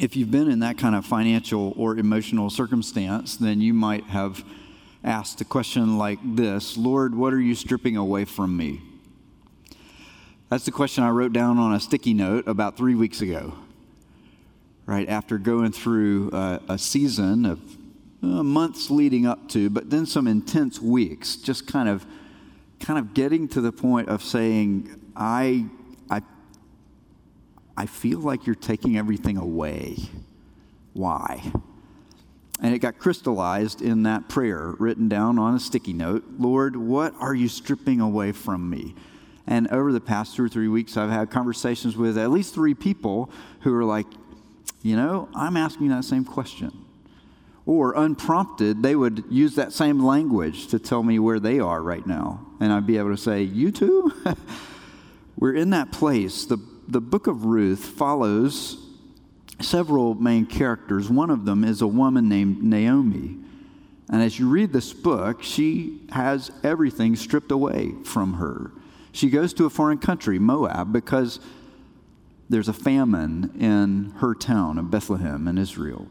if you've been in that kind of financial or emotional circumstance, then you might have asked a question like this Lord, what are you stripping away from me? That's the question I wrote down on a sticky note about three weeks ago, right after going through a, a season of uh, months leading up to, but then some intense weeks, just kind of, kind of getting to the point of saying, I, I, feel like you're taking everything away. Why? And it got crystallized in that prayer written down on a sticky note Lord, what are you stripping away from me? And over the past two or three weeks, I've had conversations with at least three people who are like, you know, I'm asking that same question. Or unprompted, they would use that same language to tell me where they are right now. And I'd be able to say, You too? We're in that place. The, the book of Ruth follows several main characters. One of them is a woman named Naomi. And as you read this book, she has everything stripped away from her. She goes to a foreign country, Moab, because there's a famine in her town of Bethlehem in Israel.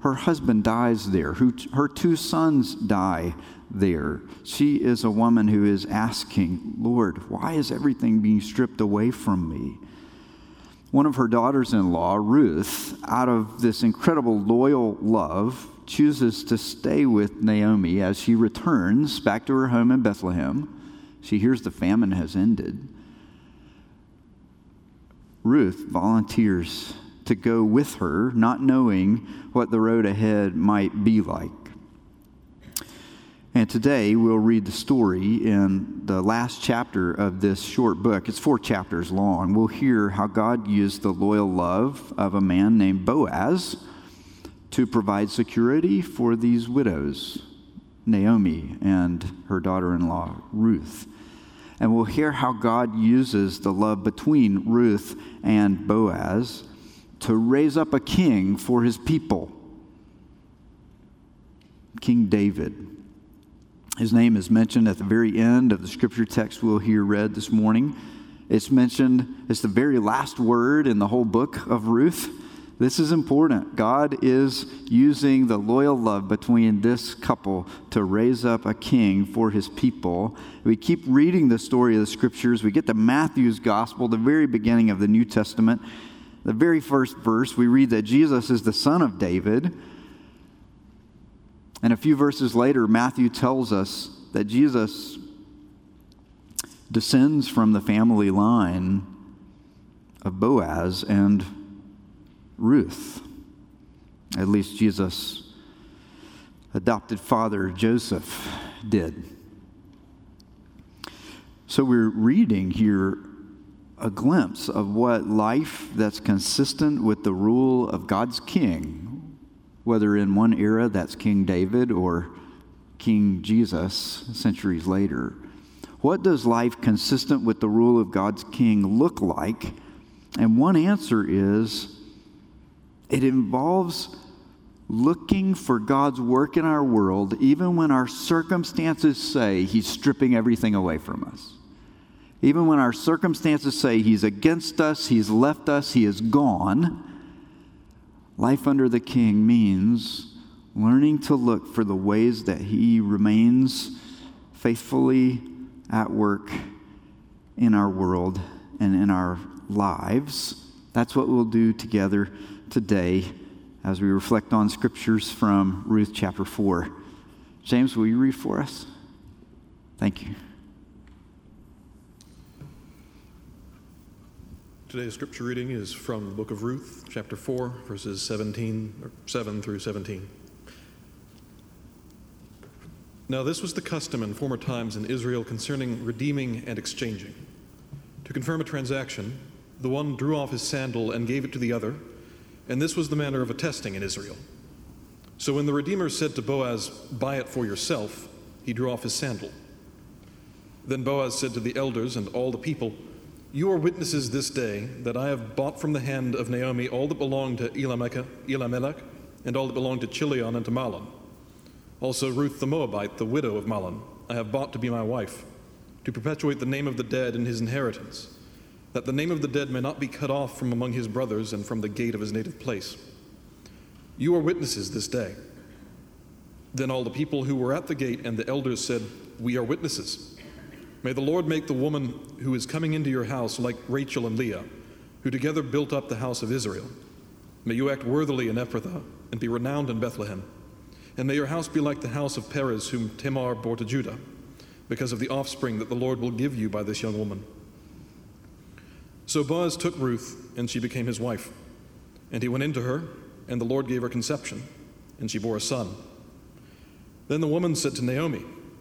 Her husband dies there. Her two sons die there. She is a woman who is asking, Lord, why is everything being stripped away from me? One of her daughters in law, Ruth, out of this incredible loyal love, chooses to stay with Naomi as she returns back to her home in Bethlehem. She hears the famine has ended. Ruth volunteers to go with her, not knowing what the road ahead might be like. And today we'll read the story in the last chapter of this short book. It's four chapters long. We'll hear how God used the loyal love of a man named Boaz to provide security for these widows, Naomi and her daughter in law, Ruth. And we'll hear how God uses the love between Ruth and Boaz to raise up a king for his people, King David. His name is mentioned at the very end of the scripture text we'll hear read this morning. It's mentioned, it's the very last word in the whole book of Ruth. This is important. God is using the loyal love between this couple to raise up a king for his people. We keep reading the story of the scriptures. We get to Matthew's gospel, the very beginning of the New Testament. The very first verse, we read that Jesus is the son of David. And a few verses later, Matthew tells us that Jesus descends from the family line of Boaz and Ruth. At least Jesus' adopted father, Joseph, did. So we're reading here a glimpse of what life that's consistent with the rule of God's king whether in one era that's King David or King Jesus centuries later. What does life consistent with the rule of God's king look like? And one answer is it involves looking for God's work in our world, even when our circumstances say He's stripping everything away from us. Even when our circumstances say He's against us, He's left us, He is gone Life under the king means learning to look for the ways that he remains faithfully at work in our world and in our lives. That's what we'll do together today as we reflect on scriptures from Ruth chapter 4. James, will you read for us? Thank you. Today's scripture reading is from the book of Ruth, chapter 4, verses 17 or 7 through 17. Now this was the custom in former times in Israel concerning redeeming and exchanging. To confirm a transaction, the one drew off his sandal and gave it to the other, and this was the manner of attesting in Israel. So when the Redeemer said to Boaz, Buy it for yourself, he drew off his sandal. Then Boaz said to the elders and all the people, you are witnesses this day that I have bought from the hand of Naomi all that belonged to Elimelech, Elimelech and all that belonged to Chilion and to Mahlon. Also Ruth the Moabite, the widow of Mahlon, I have bought to be my wife, to perpetuate the name of the dead in his inheritance, that the name of the dead may not be cut off from among his brothers and from the gate of his native place. You are witnesses this day. Then all the people who were at the gate and the elders said, We are witnesses. May the Lord make the woman who is coming into your house like Rachel and Leah, who together built up the house of Israel. May you act worthily in Ephrathah and be renowned in Bethlehem. And may your house be like the house of Perez, whom Tamar bore to Judah, because of the offspring that the Lord will give you by this young woman. So Boaz took Ruth, and she became his wife. And he went into her, and the Lord gave her conception, and she bore a son. Then the woman said to Naomi,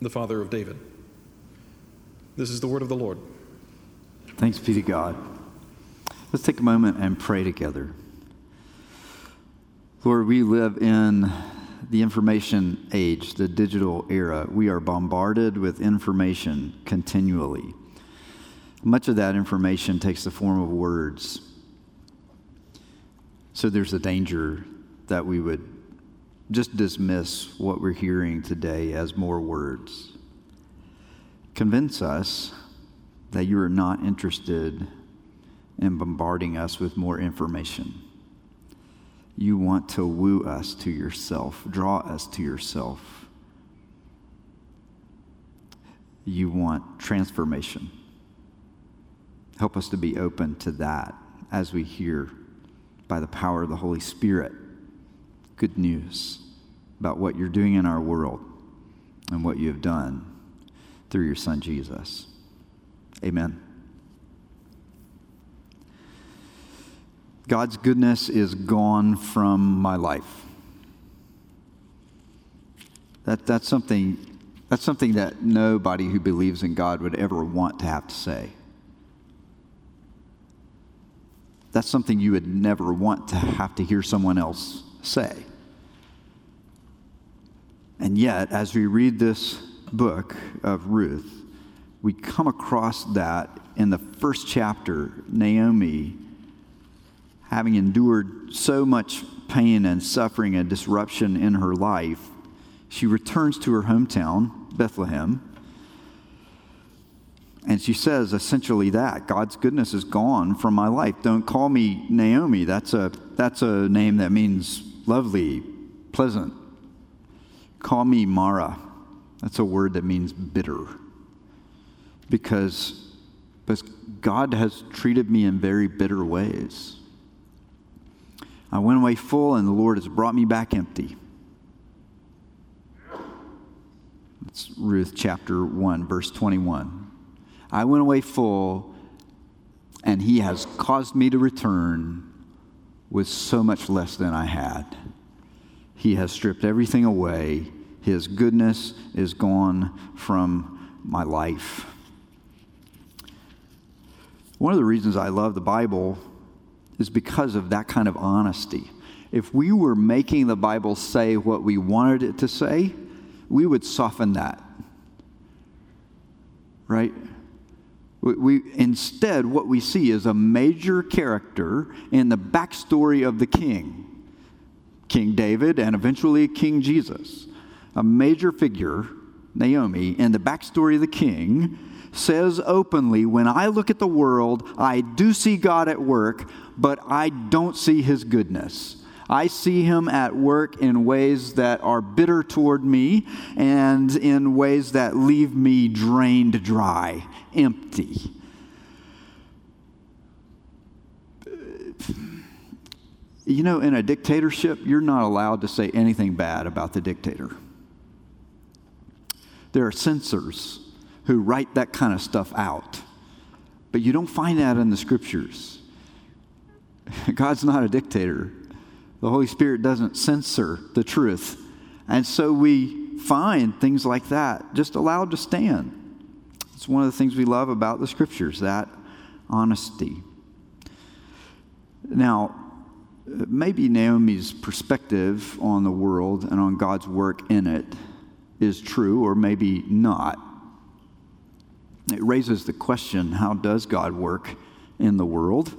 the father of David. This is the word of the Lord. Thanks be to God. Let's take a moment and pray together. Lord, we live in the information age, the digital era. We are bombarded with information continually. Much of that information takes the form of words. So there's a danger that we would just dismiss what we're hearing today as more words. Convince us that you are not interested in bombarding us with more information. You want to woo us to yourself, draw us to yourself. You want transformation. Help us to be open to that as we hear by the power of the Holy Spirit good news about what you're doing in our world and what you have done through your son Jesus. Amen. God's goodness is gone from my life. That, that's, something, that's something that nobody who believes in God would ever want to have to say. That's something you would never want to have to hear someone else say. And yet, as we read this book of Ruth, we come across that in the first chapter, Naomi, having endured so much pain and suffering and disruption in her life, she returns to her hometown, Bethlehem. And she says essentially that God's goodness is gone from my life. Don't call me Naomi. That's a, that's a name that means lovely, pleasant. Call me Mara. That's a word that means bitter. Because, because God has treated me in very bitter ways. I went away full, and the Lord has brought me back empty. That's Ruth chapter 1, verse 21. I went away full, and he has caused me to return with so much less than I had. He has stripped everything away. His goodness is gone from my life. One of the reasons I love the Bible is because of that kind of honesty. If we were making the Bible say what we wanted it to say, we would soften that. Right? We, we, instead, what we see is a major character in the backstory of the king King David, and eventually King Jesus. A major figure, Naomi, in the backstory of the king, says openly When I look at the world, I do see God at work, but I don't see his goodness. I see him at work in ways that are bitter toward me and in ways that leave me drained dry, empty. You know, in a dictatorship, you're not allowed to say anything bad about the dictator. There are censors who write that kind of stuff out. But you don't find that in the scriptures. God's not a dictator. The Holy Spirit doesn't censor the truth. And so we find things like that just allowed to stand. It's one of the things we love about the scriptures, that honesty. Now, maybe Naomi's perspective on the world and on God's work in it is true, or maybe not. It raises the question how does God work in the world?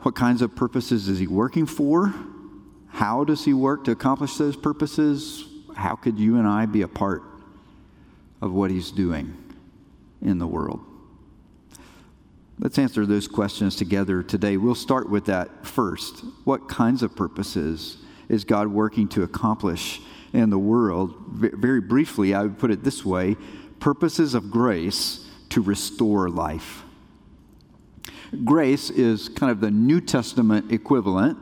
What kinds of purposes is He working for? How does He work to accomplish those purposes? How could you and I be a part of what He's doing in the world? Let's answer those questions together today. We'll start with that first. What kinds of purposes is God working to accomplish in the world? Very briefly, I would put it this way purposes of grace to restore life. Grace is kind of the New Testament equivalent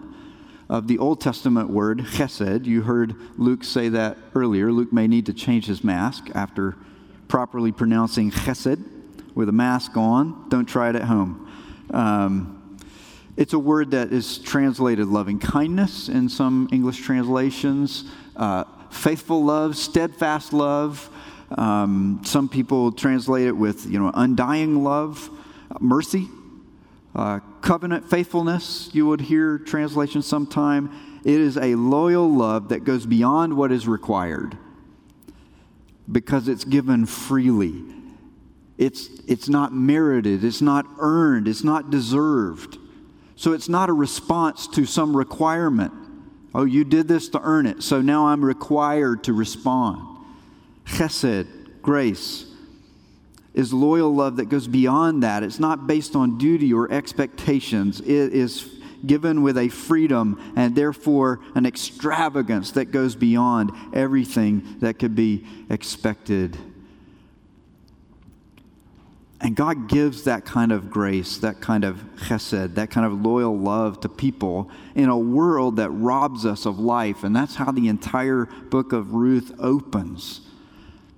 of the Old Testament word chesed. You heard Luke say that earlier. Luke may need to change his mask after properly pronouncing chesed with a mask on. Don't try it at home. Um, it's a word that is translated loving kindness in some English translations, uh, faithful love, steadfast love. Um, some people translate it with, you know, undying love, mercy, uh, covenant faithfulness. You would hear translation sometime. It is a loyal love that goes beyond what is required because it's given freely it's, it's not merited, it's not earned, it's not deserved. So it's not a response to some requirement. Oh, you did this to earn it, so now I'm required to respond. Chesed, grace, is loyal love that goes beyond that. It's not based on duty or expectations. It is given with a freedom and therefore an extravagance that goes beyond everything that could be expected and God gives that kind of grace, that kind of chesed, that kind of loyal love to people in a world that robs us of life. And that's how the entire book of Ruth opens.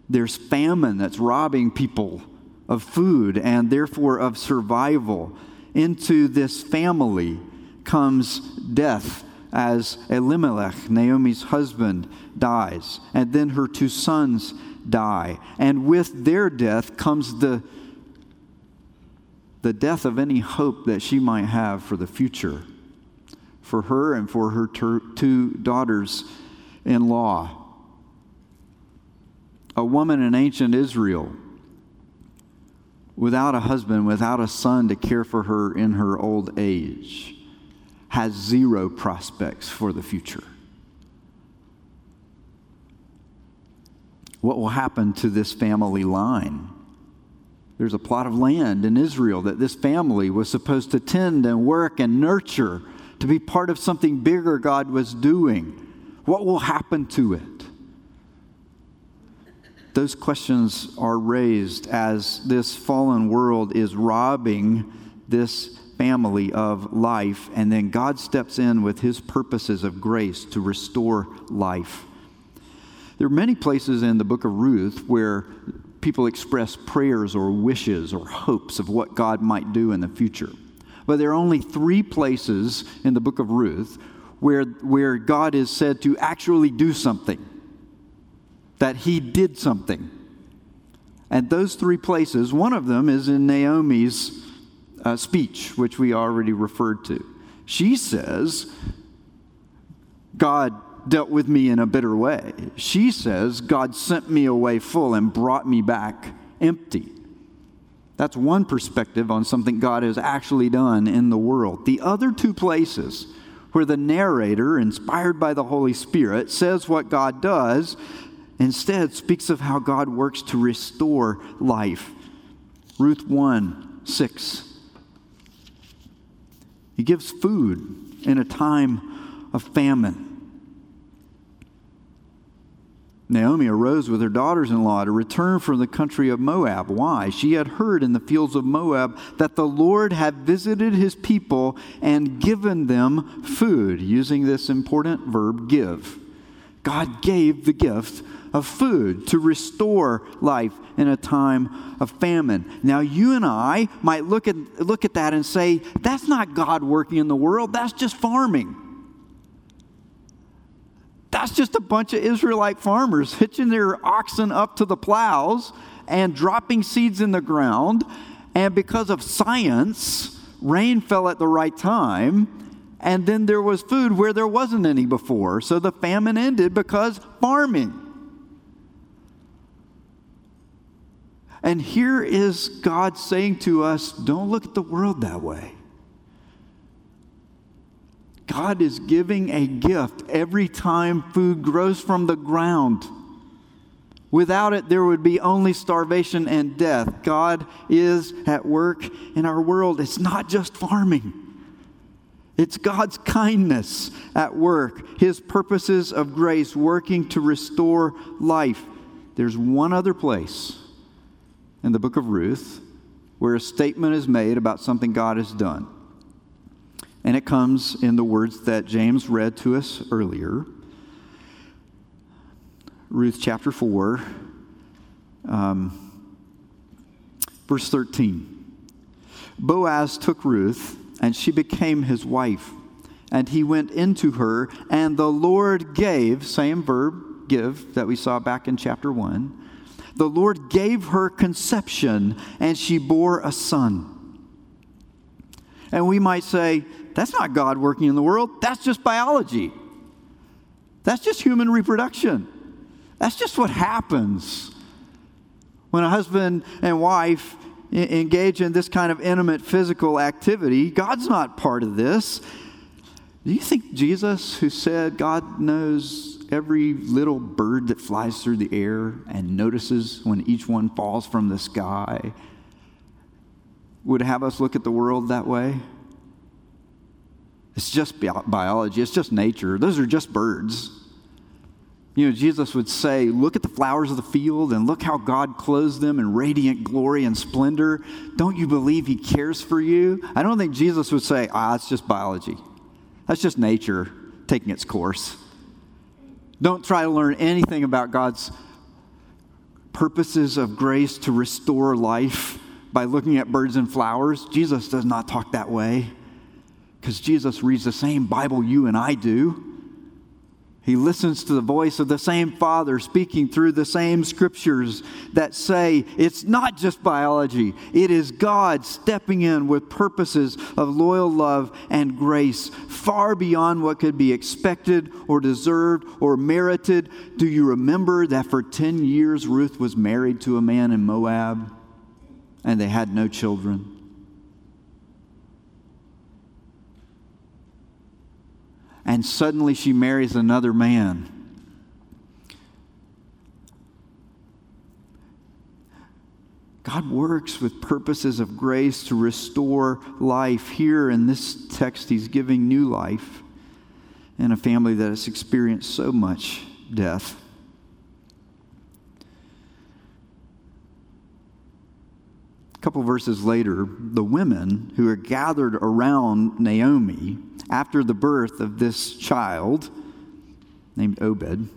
There's famine that's robbing people of food and therefore of survival. Into this family comes death as Elimelech, Naomi's husband, dies. And then her two sons die. And with their death comes the the death of any hope that she might have for the future, for her and for her ter- two daughters in law. A woman in ancient Israel, without a husband, without a son to care for her in her old age, has zero prospects for the future. What will happen to this family line? There's a plot of land in Israel that this family was supposed to tend and work and nurture to be part of something bigger God was doing. What will happen to it? Those questions are raised as this fallen world is robbing this family of life, and then God steps in with his purposes of grace to restore life. There are many places in the book of Ruth where people express prayers or wishes or hopes of what God might do in the future. But there are only three places in the book of Ruth where, where God is said to actually do something, that he did something. And those three places, one of them is in Naomi's uh, speech, which we already referred to. She says, God dealt with me in a bitter way. She says, God sent me away full and brought me back empty. That's one perspective on something God has actually done in the world. The other two places where the narrator, inspired by the Holy Spirit, says what God does, instead speaks of how God works to restore life. Ruth 1 6. He gives food in a time of famine. Naomi arose with her daughters in law to return from the country of Moab. Why? She had heard in the fields of Moab that the Lord had visited his people and given them food, using this important verb, give. God gave the gift of food to restore life in a time of famine. Now, you and I might look at, look at that and say, that's not God working in the world, that's just farming. That's just a bunch of Israelite farmers hitching their oxen up to the plows and dropping seeds in the ground. And because of science, rain fell at the right time And then there was food where there wasn't any before. So the famine ended because farming. And here is God saying to us don't look at the world that way. God is giving a gift every time food grows from the ground. Without it, there would be only starvation and death. God is at work in our world. It's not just farming, it's God's kindness at work, His purposes of grace working to restore life. There's one other place in the book of Ruth where a statement is made about something God has done. And it comes in the words that James read to us earlier. Ruth chapter 4, um, verse 13. Boaz took Ruth, and she became his wife. And he went into her, and the Lord gave, same verb, give, that we saw back in chapter 1. The Lord gave her conception, and she bore a son. And we might say, that's not God working in the world, that's just biology. That's just human reproduction. That's just what happens when a husband and wife engage in this kind of intimate physical activity. God's not part of this. Do you think Jesus, who said God knows every little bird that flies through the air and notices when each one falls from the sky, would have us look at the world that way? It's just biology, it's just nature. Those are just birds. You know, Jesus would say, Look at the flowers of the field and look how God clothes them in radiant glory and splendor. Don't you believe He cares for you? I don't think Jesus would say, Ah, it's just biology. That's just nature taking its course. Don't try to learn anything about God's purposes of grace to restore life by looking at birds and flowers. Jesus does not talk that way because Jesus reads the same Bible you and I do. He listens to the voice of the same Father speaking through the same scriptures that say it's not just biology, it is God stepping in with purposes of loyal love and grace far beyond what could be expected or deserved or merited. Do you remember that for 10 years Ruth was married to a man in Moab and they had no children? And suddenly she marries another man. God works with purposes of grace to restore life. Here in this text, He's giving new life in a family that has experienced so much death. A couple verses later, the women who are gathered around Naomi after the birth of this child named Obed,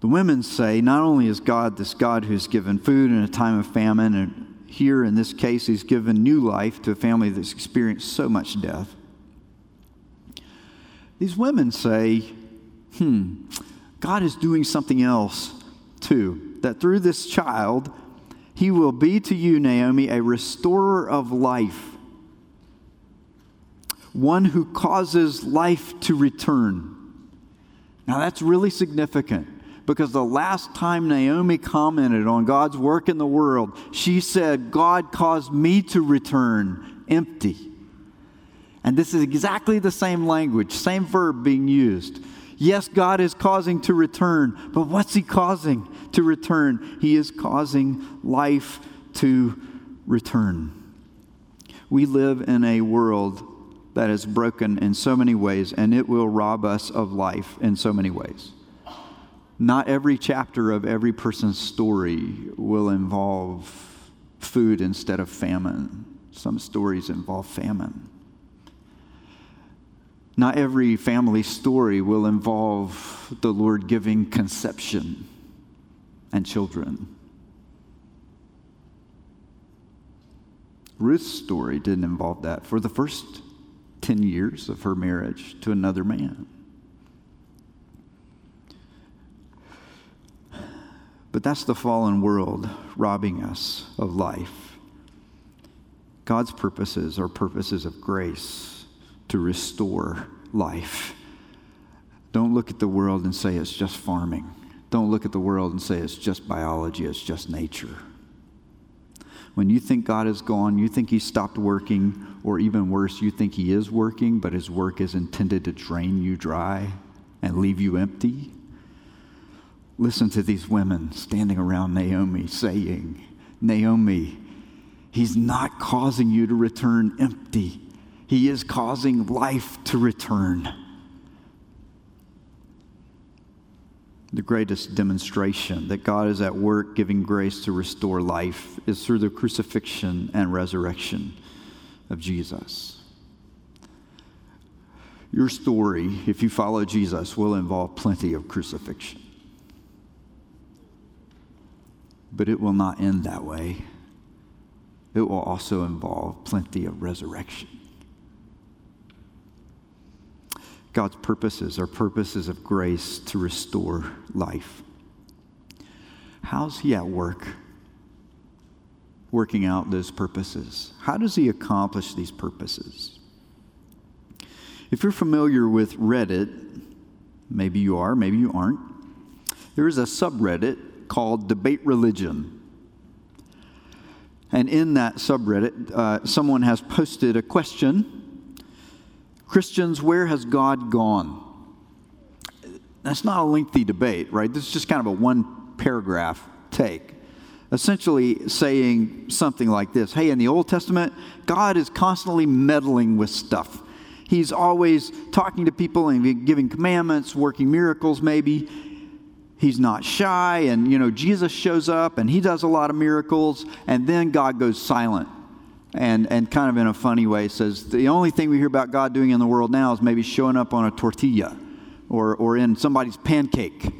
the women say not only is God this God who's given food in a time of famine, and here in this case, he's given new life to a family that's experienced so much death. These women say, hmm, God is doing something else too. That through this child, he will be to you, Naomi, a restorer of life one who causes life to return. Now, that's really significant because the last time Naomi commented on God's work in the world, she said, God caused me to return empty. And this is exactly the same language, same verb being used. Yes, God is causing to return, but what's He causing to return? He is causing life to return. We live in a world that is broken in so many ways, and it will rob us of life in so many ways. Not every chapter of every person's story will involve food instead of famine. Some stories involve famine. Not every family story will involve the Lord giving conception and children. Ruth's story didn't involve that. For the first 10 years of her marriage to another man. But that's the fallen world robbing us of life. God's purposes are purposes of grace to restore life. Don't look at the world and say it's just farming. Don't look at the world and say it's just biology, it's just nature. When you think God is gone, you think He stopped working, or even worse, you think He is working, but His work is intended to drain you dry and leave you empty. Listen to these women standing around Naomi saying, Naomi, He's not causing you to return empty. He is causing life to return. The greatest demonstration that God is at work giving grace to restore life is through the crucifixion and resurrection of Jesus. Your story, if you follow Jesus, will involve plenty of crucifixion. But it will not end that way. It will also involve plenty of resurrection. God's purposes are purposes of grace to restore life. How's He at work? Working out those purposes. How does He accomplish these purposes? If you're familiar with Reddit, maybe you are, maybe you aren't, there is a subreddit called Debate Religion. And in that subreddit, uh, someone has posted a question Christians, where has God gone? That's not a lengthy debate, right? This is just kind of a one paragraph take. Essentially saying something like this Hey, in the Old Testament, God is constantly meddling with stuff. He's always talking to people and giving commandments, working miracles, maybe. He's not shy, and you know, Jesus shows up and he does a lot of miracles, and then God goes silent and, and kind of in a funny way says the only thing we hear about God doing in the world now is maybe showing up on a tortilla or, or in somebody's pancake,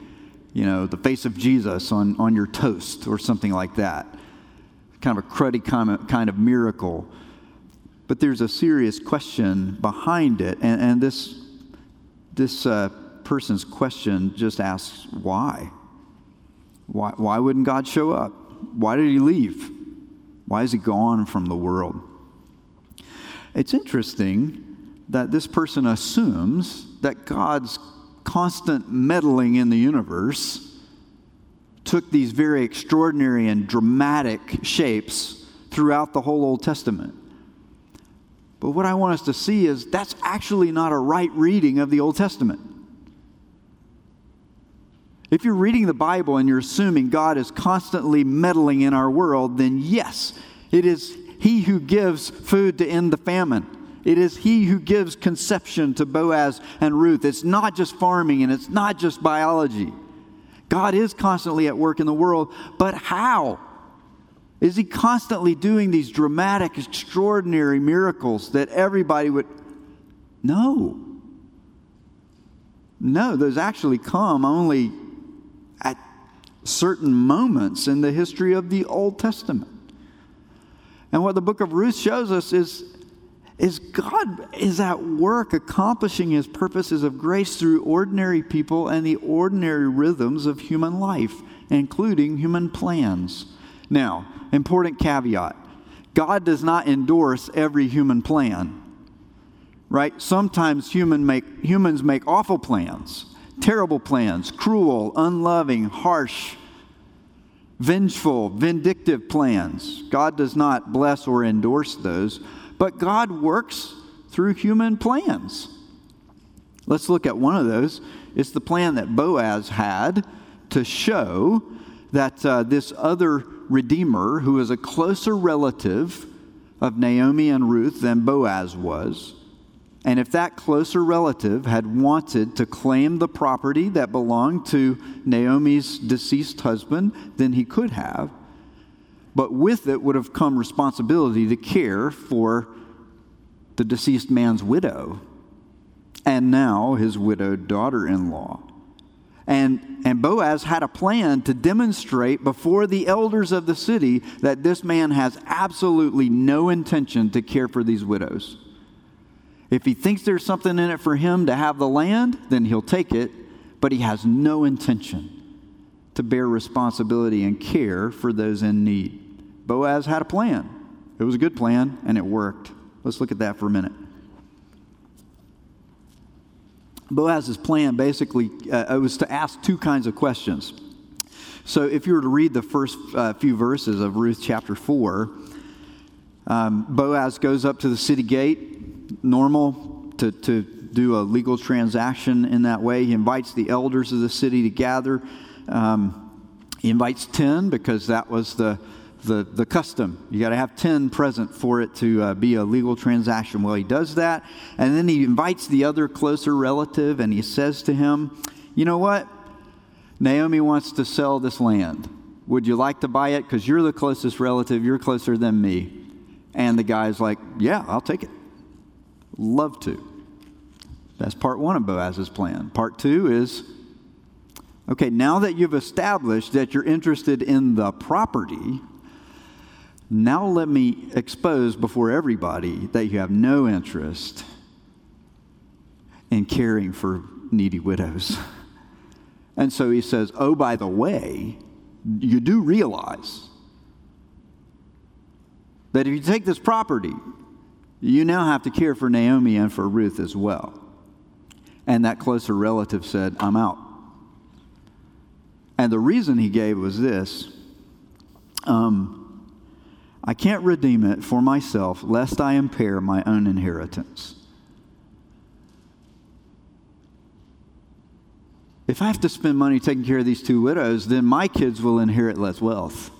you know, the face of Jesus on, on your toast or something like that. Kind of a cruddy kind of, kind of miracle. But there's a serious question behind it, and, and this, this uh, person's question just asks why? why? Why wouldn't God show up? Why did he leave? Why is he gone from the world? It's interesting that this person assumes that God's constant meddling in the universe took these very extraordinary and dramatic shapes throughout the whole Old Testament. But what I want us to see is that's actually not a right reading of the Old Testament. If you're reading the Bible and you're assuming God is constantly meddling in our world, then yes, it is He who gives food to end the famine. It is He who gives conception to Boaz and Ruth. It's not just farming and it's not just biology. God is constantly at work in the world, but how? Is He constantly doing these dramatic, extraordinary miracles that everybody would. No. No, those actually come only at certain moments in the history of the Old Testament. And what the book of Ruth shows us is, is God is at work accomplishing his purposes of grace through ordinary people and the ordinary rhythms of human life, including human plans. Now, important caveat God does not endorse every human plan. Right? Sometimes human make, humans make awful plans terrible plans, cruel, unloving, harsh, vengeful, vindictive plans. God does not bless or endorse those, but God works through human plans. Let's look at one of those. It's the plan that Boaz had to show that uh, this other Redeemer, who is a closer relative of Naomi and Ruth than Boaz was, and if that closer relative had wanted to claim the property that belonged to Naomi's deceased husband, then he could have. But with it would have come responsibility to care for the deceased man's widow and now his widowed daughter in law. And, and Boaz had a plan to demonstrate before the elders of the city that this man has absolutely no intention to care for these widows. If he thinks there's something in it for him to have the land, then he'll take it, but he has no intention to bear responsibility and care for those in need. Boaz had a plan, It was a good plan and it worked. Let's look at that for a minute. Boaz's plan basically uh, was to ask two kinds of questions. So if you were to read the first uh, few verses of Ruth chapter 4, um, Boaz goes up to the city gate, normal, to, to do a legal transaction in that way. He invites the elders of the city to gather. Um, he invites 10 because that was the, the, the custom. You got to have 10 present for it to uh, be a legal transaction. Well, he does that. And then he invites the other closer relative and he says to him, You know what? Naomi wants to sell this land. Would you like to buy it? Because you're the closest relative, you're closer than me. And the guy's like, Yeah, I'll take it. Love to. That's part one of Boaz's plan. Part two is okay, now that you've established that you're interested in the property, now let me expose before everybody that you have no interest in caring for needy widows. And so he says, Oh, by the way, you do realize that if you take this property, you now have to care for Naomi and for Ruth as well. And that closer relative said, I'm out. And the reason he gave was this um, I can't redeem it for myself, lest I impair my own inheritance. If I have to spend money taking care of these two widows, then my kids will inherit less wealth.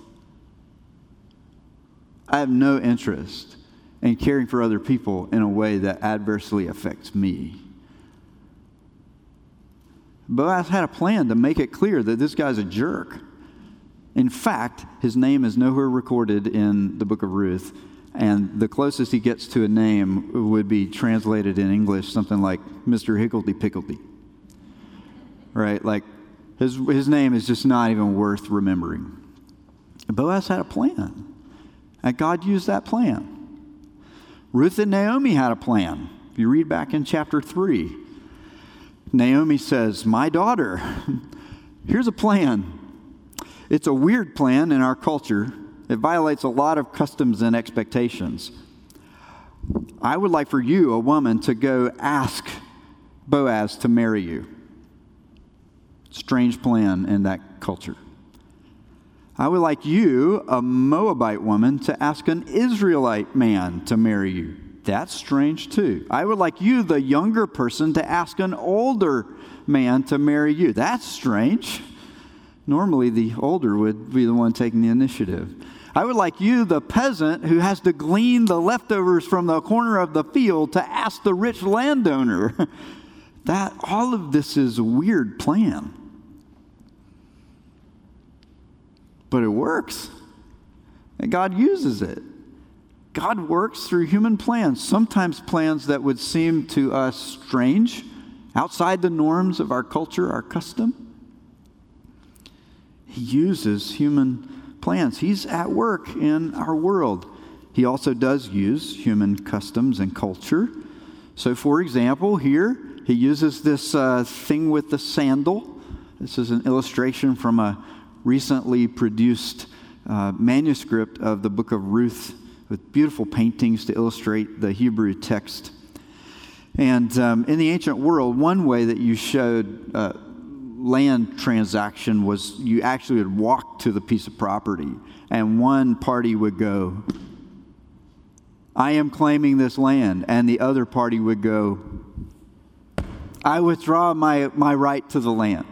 I have no interest in caring for other people in a way that adversely affects me. Boaz had a plan to make it clear that this guy's a jerk. In fact, his name is nowhere recorded in the book of Ruth, and the closest he gets to a name would be translated in English something like Mr. Higgledy Pickledy. Right? Like, his, his name is just not even worth remembering. Boaz had a plan, and God used that plan. Ruth and Naomi had a plan. If you read back in chapter 3, Naomi says, My daughter, here's a plan. It's a weird plan in our culture, it violates a lot of customs and expectations. I would like for you, a woman, to go ask Boaz to marry you. Strange plan in that culture. I would like you, a Moabite woman, to ask an Israelite man to marry you. That's strange too. I would like you, the younger person, to ask an older man to marry you. That's strange. Normally, the older would be the one taking the initiative. I would like you, the peasant who has to glean the leftovers from the corner of the field, to ask the rich landowner. that all of this is a weird plan. But it works. And God uses it. God works through human plans, sometimes plans that would seem to us strange, outside the norms of our culture, our custom. He uses human plans. He's at work in our world. He also does use human customs and culture. So, for example, here he uses this uh, thing with the sandal. This is an illustration from a recently produced uh, manuscript of the book of Ruth with beautiful paintings to illustrate the Hebrew text. And um, in the ancient world, one way that you showed uh, land transaction was you actually would walk to the piece of property, and one party would go, I am claiming this land, and the other party would go, I withdraw my, my right to the land.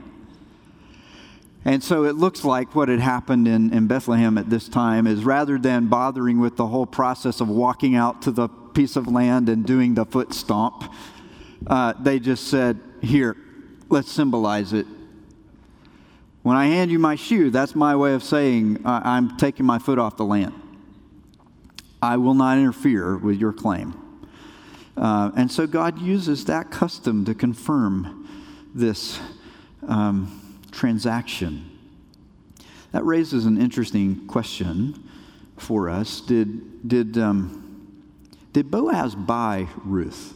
And so it looks like what had happened in, in Bethlehem at this time is rather than bothering with the whole process of walking out to the piece of land and doing the foot stomp, uh, they just said, Here, let's symbolize it. When I hand you my shoe, that's my way of saying uh, I'm taking my foot off the land. I will not interfere with your claim. Uh, and so God uses that custom to confirm this. Um, transaction. That raises an interesting question for us. Did, did, um, did Boaz buy Ruth?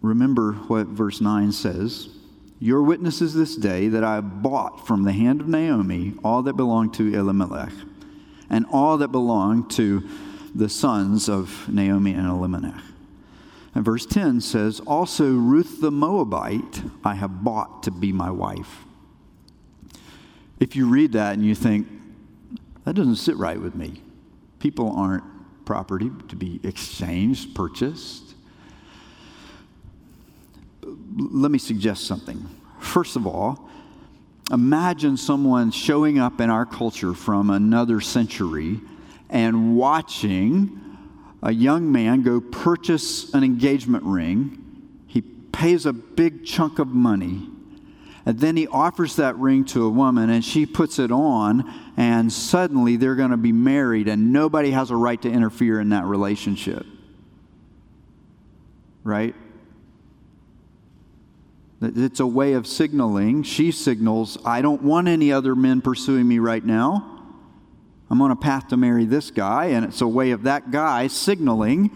Remember what verse 9 says Your witnesses this day that I bought from the hand of Naomi all that belonged to Elimelech, and all that belonged to the sons of Naomi and Elimelech. And verse 10 says, Also Ruth the Moabite I have bought to be my wife. If you read that and you think, that doesn't sit right with me, people aren't property to be exchanged, purchased let me suggest something. First of all, imagine someone showing up in our culture from another century and watching a young man go purchase an engagement ring. He pays a big chunk of money. And then he offers that ring to a woman, and she puts it on, and suddenly they're going to be married, and nobody has a right to interfere in that relationship. Right? It's a way of signaling. She signals, I don't want any other men pursuing me right now. I'm on a path to marry this guy. And it's a way of that guy signaling,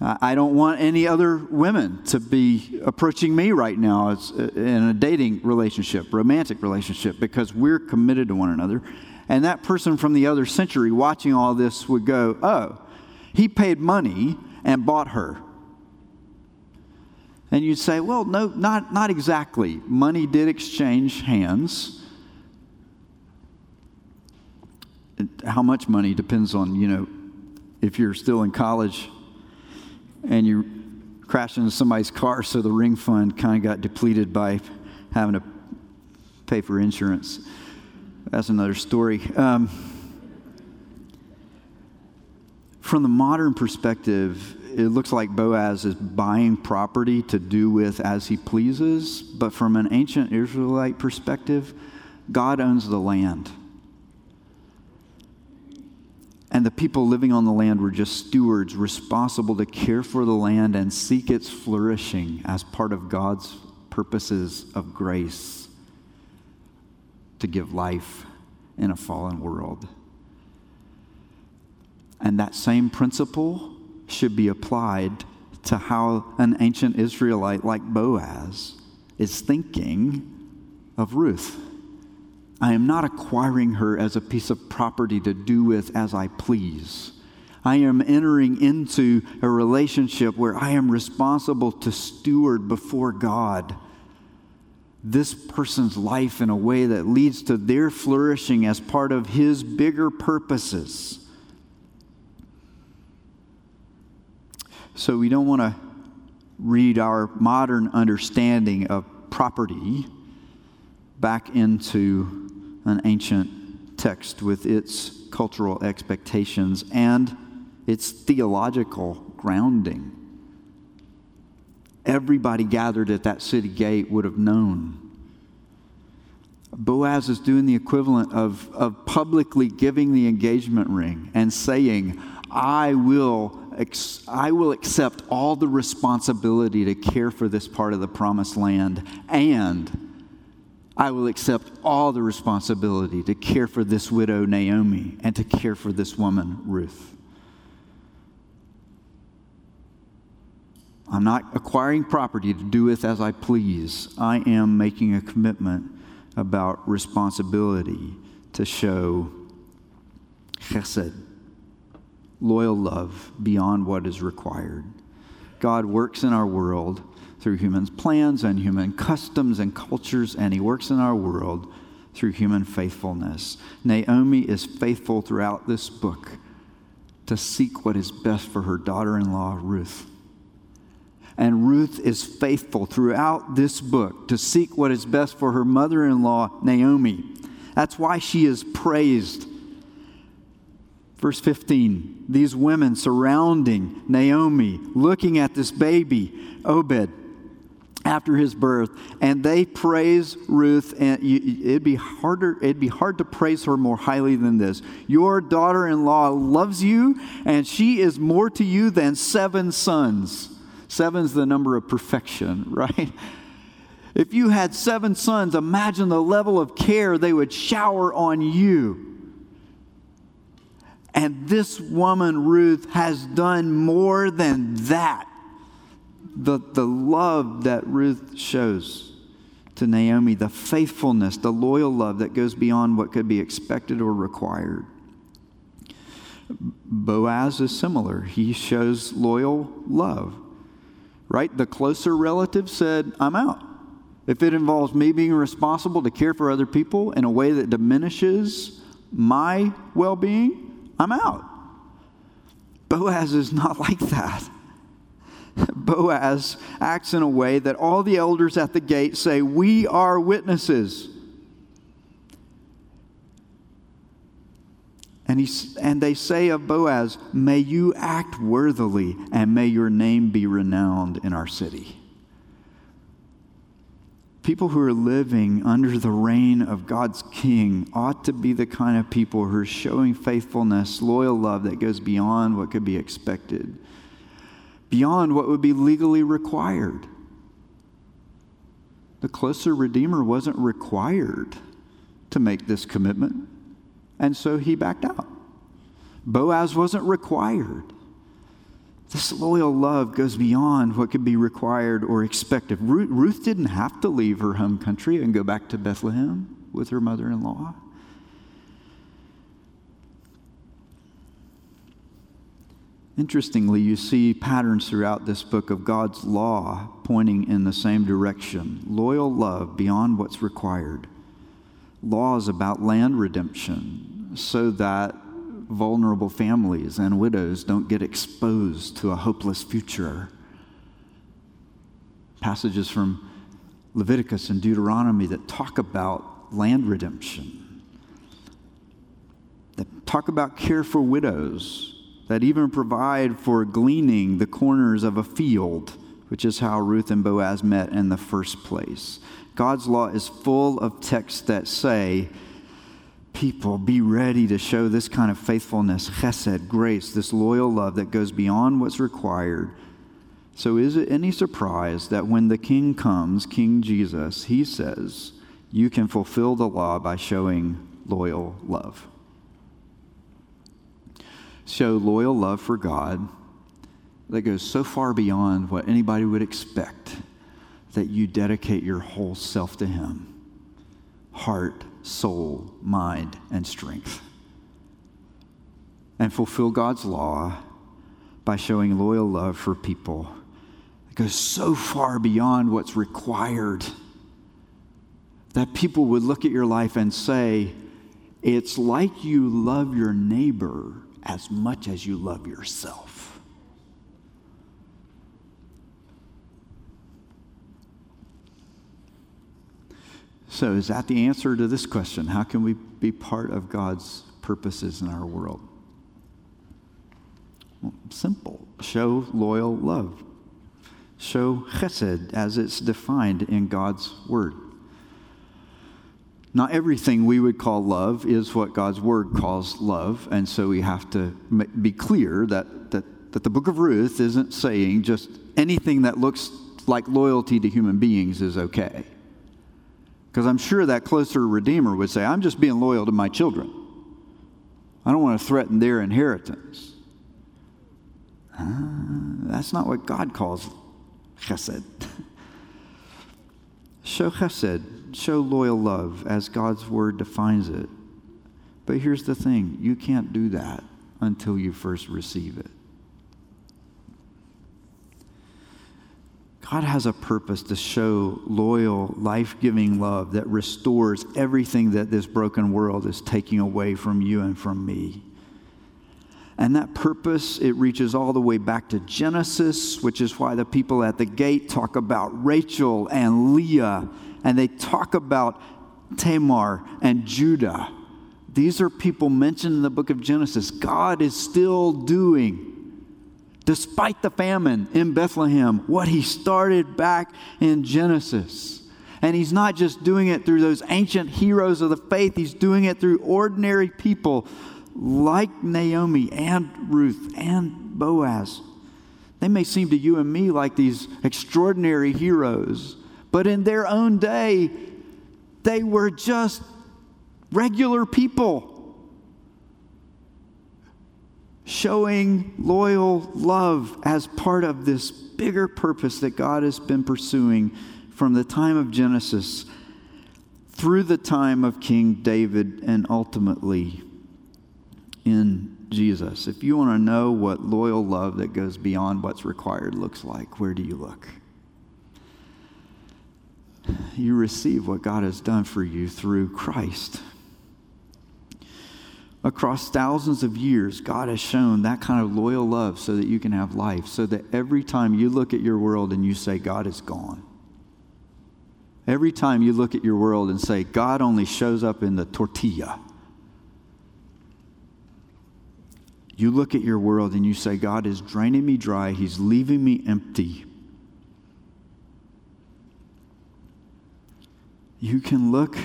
I don't want any other women to be approaching me right now as uh, in a dating relationship, romantic relationship, because we're committed to one another. And that person from the other century watching all this would go, Oh, he paid money and bought her. And you'd say, well, no, not, not exactly. Money did exchange hands. How much money depends on, you know, if you're still in college and you crash into somebody's car, so the ring fund kind of got depleted by having to pay for insurance. That's another story. Um, from the modern perspective, it looks like Boaz is buying property to do with as he pleases, but from an ancient Israelite perspective, God owns the land. And the people living on the land were just stewards responsible to care for the land and seek its flourishing as part of God's purposes of grace to give life in a fallen world. And that same principle should be applied to how an ancient Israelite like Boaz is thinking of Ruth. I am not acquiring her as a piece of property to do with as I please. I am entering into a relationship where I am responsible to steward before God this person's life in a way that leads to their flourishing as part of His bigger purposes. So we don't want to read our modern understanding of property back into an ancient text with its cultural expectations and its theological grounding. Everybody gathered at that city gate would have known. Boaz is doing the equivalent of, of publicly giving the engagement ring and saying, I will I will accept all the responsibility to care for this part of the promised land, and I will accept all the responsibility to care for this widow, Naomi, and to care for this woman, Ruth. I'm not acquiring property to do with as I please. I am making a commitment about responsibility to show chesed loyal love beyond what is required. God works in our world through human plans and human customs and cultures, and He works in our world through human faithfulness. Naomi is faithful throughout this book to seek what is best for her daughter in law, Ruth. And Ruth is faithful throughout this book to seek what is best for her mother in law, Naomi. That's why she is praised Verse 15 these women surrounding Naomi, looking at this baby, Obed, after his birth, and they praise Ruth. And it'd be harder, it'd be hard to praise her more highly than this. Your daughter-in-law loves you, and she is more to you than seven sons. Seven's the number of perfection, right? If you had seven sons, imagine the level of care they would shower on you. And this woman, Ruth, has done more than that. The, the love that Ruth shows. to Naomi the faithfulness, the loyal love that goes beyond what could be expected or required. Boaz is similar. He shows loyal love, right? The closer relative said, I'm out. If it involves me being responsible to care for other people in a way that diminishes my well being, I'm out. Boaz is not like that. Boaz acts in a way that all the elders at the gate say, We are witnesses. And, he, and they say of Boaz, May you act worthily, and may your name be renowned in our city. People who are living under the reign of God's king ought to be the kind of people who are showing faithfulness, loyal love that goes beyond what could be expected, beyond what would be legally required. The closer Redeemer wasn't required to make this commitment, and so he backed out. Boaz wasn't required. This loyal love goes beyond what could be required or expected. Ruth, didn't have to leave her home country and go back to Bethlehem with her mother in law. Interestingly, you see patterns throughout this book of God's law pointing in the same direction loyal love beyond what's required. Laws about land redemption so that vulnerable families and widows don't get exposed to a hopeless future. Passages from Leviticus and Deuteronomy that talk about land redemption, that talk about care for widows, that even provide for gleaning the corners of a field, which is how Ruth and Boaz met in the first place. God's law is full of texts that say, people be ready to show this kind of faithfulness, chesed, grace, this loyal love that goes beyond what's required. So, is it any surprise that when the king comes, King Jesus, he says, you can fulfill the law by showing loyal love? Show loyal love for God that goes so far beyond what anybody would expect that you dedicate your whole self to Him heart, soul, mind, and strength. And fulfill God's law by showing loyal love for people. that goes so far beyond what's required that people would look at your life and say, It's like you love your neighbor as much as you love yourself. So, is that the answer to this question? How can we be part of God's purposes in our world? Well, simple. Show loyal love. Show chesed as it's defined in God's word. Not everything we would call love is what God's word calls love, and so we have to be clear that, that, that the book of Ruth isn't saying just anything that looks like loyalty to human beings is okay. Because I'm sure that closer Redeemer would say, I'm just being loyal to my children. I don't want to threaten their inheritance. Uh, that's not what God calls chesed. show chesed, show loyal love as God's word defines it. But here's the thing you can't do that until you first receive it. God has a purpose to show loyal, life giving love that restores everything that this broken world is taking away from you and from me. And that purpose, it reaches all the way back to Genesis, which is why the people at the gate talk about Rachel and Leah, and they talk about Tamar and Judah. These are people mentioned in the book of Genesis. God is still doing despite the famine in Bethlehem, what he started back in Genesis. And he's not just doing it through those ancient heroes of the faith, he's doing it through ordinary people like Naomi and Ruth and Boaz. They may seem to you and me like these extraordinary heroes, but in their own day, they were just regular people showing loyal love as part of this bigger purpose that God has been pursuing from the time of Genesis through the time of King David and ultimately in Jesus. If you want to know what loyal love that goes beyond what's required looks like, where do you look? You receive what God has done for you through Christ. Across thousands of years, God has shown that kind of loyal love so that you can have life, so that every time you look at your world and you say, God is gone, every time you look at your world and say, God only shows up in the tortilla, you look at your world and you say, God is draining me dry, He's leaving me empty. You can look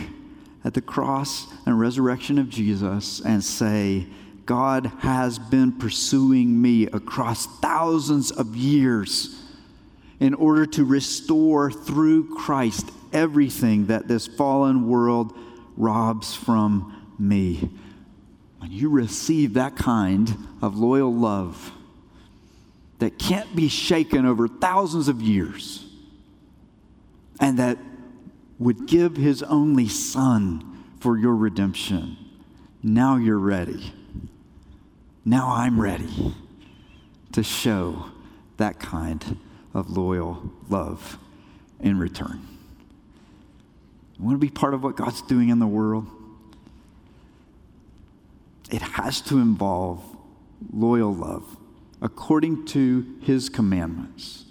at the cross and resurrection of Jesus and say, God has been pursuing me across thousands of years in order to restore through Christ everything that this fallen world robs from me. When you receive that kind of loyal love that can't be shaken over thousands of years and that would give his only son for your redemption. Now you're ready. Now I'm ready to show that kind of loyal love in return. You want to be part of what God's doing in the world? It has to involve loyal love according to his commandments,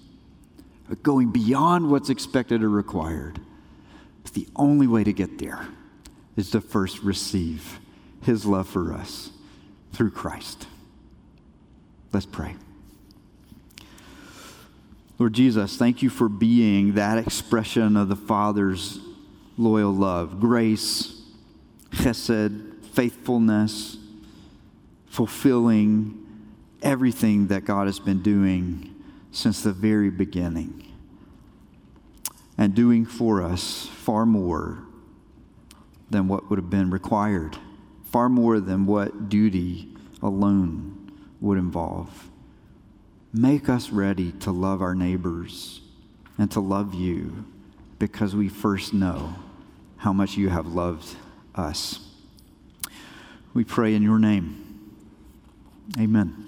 going beyond what's expected or required the only way to get there is to first receive his love for us through Christ. Let's pray. Lord Jesus, thank you for being that expression of the Father's loyal love, grace, chesed, faithfulness, fulfilling everything that God has been doing since the very beginning and doing for us far more than what would have been required, far more than what duty alone would involve. Make us ready to love our neighbors and to love you because we first know how much you have loved us. We pray in your name. Amen.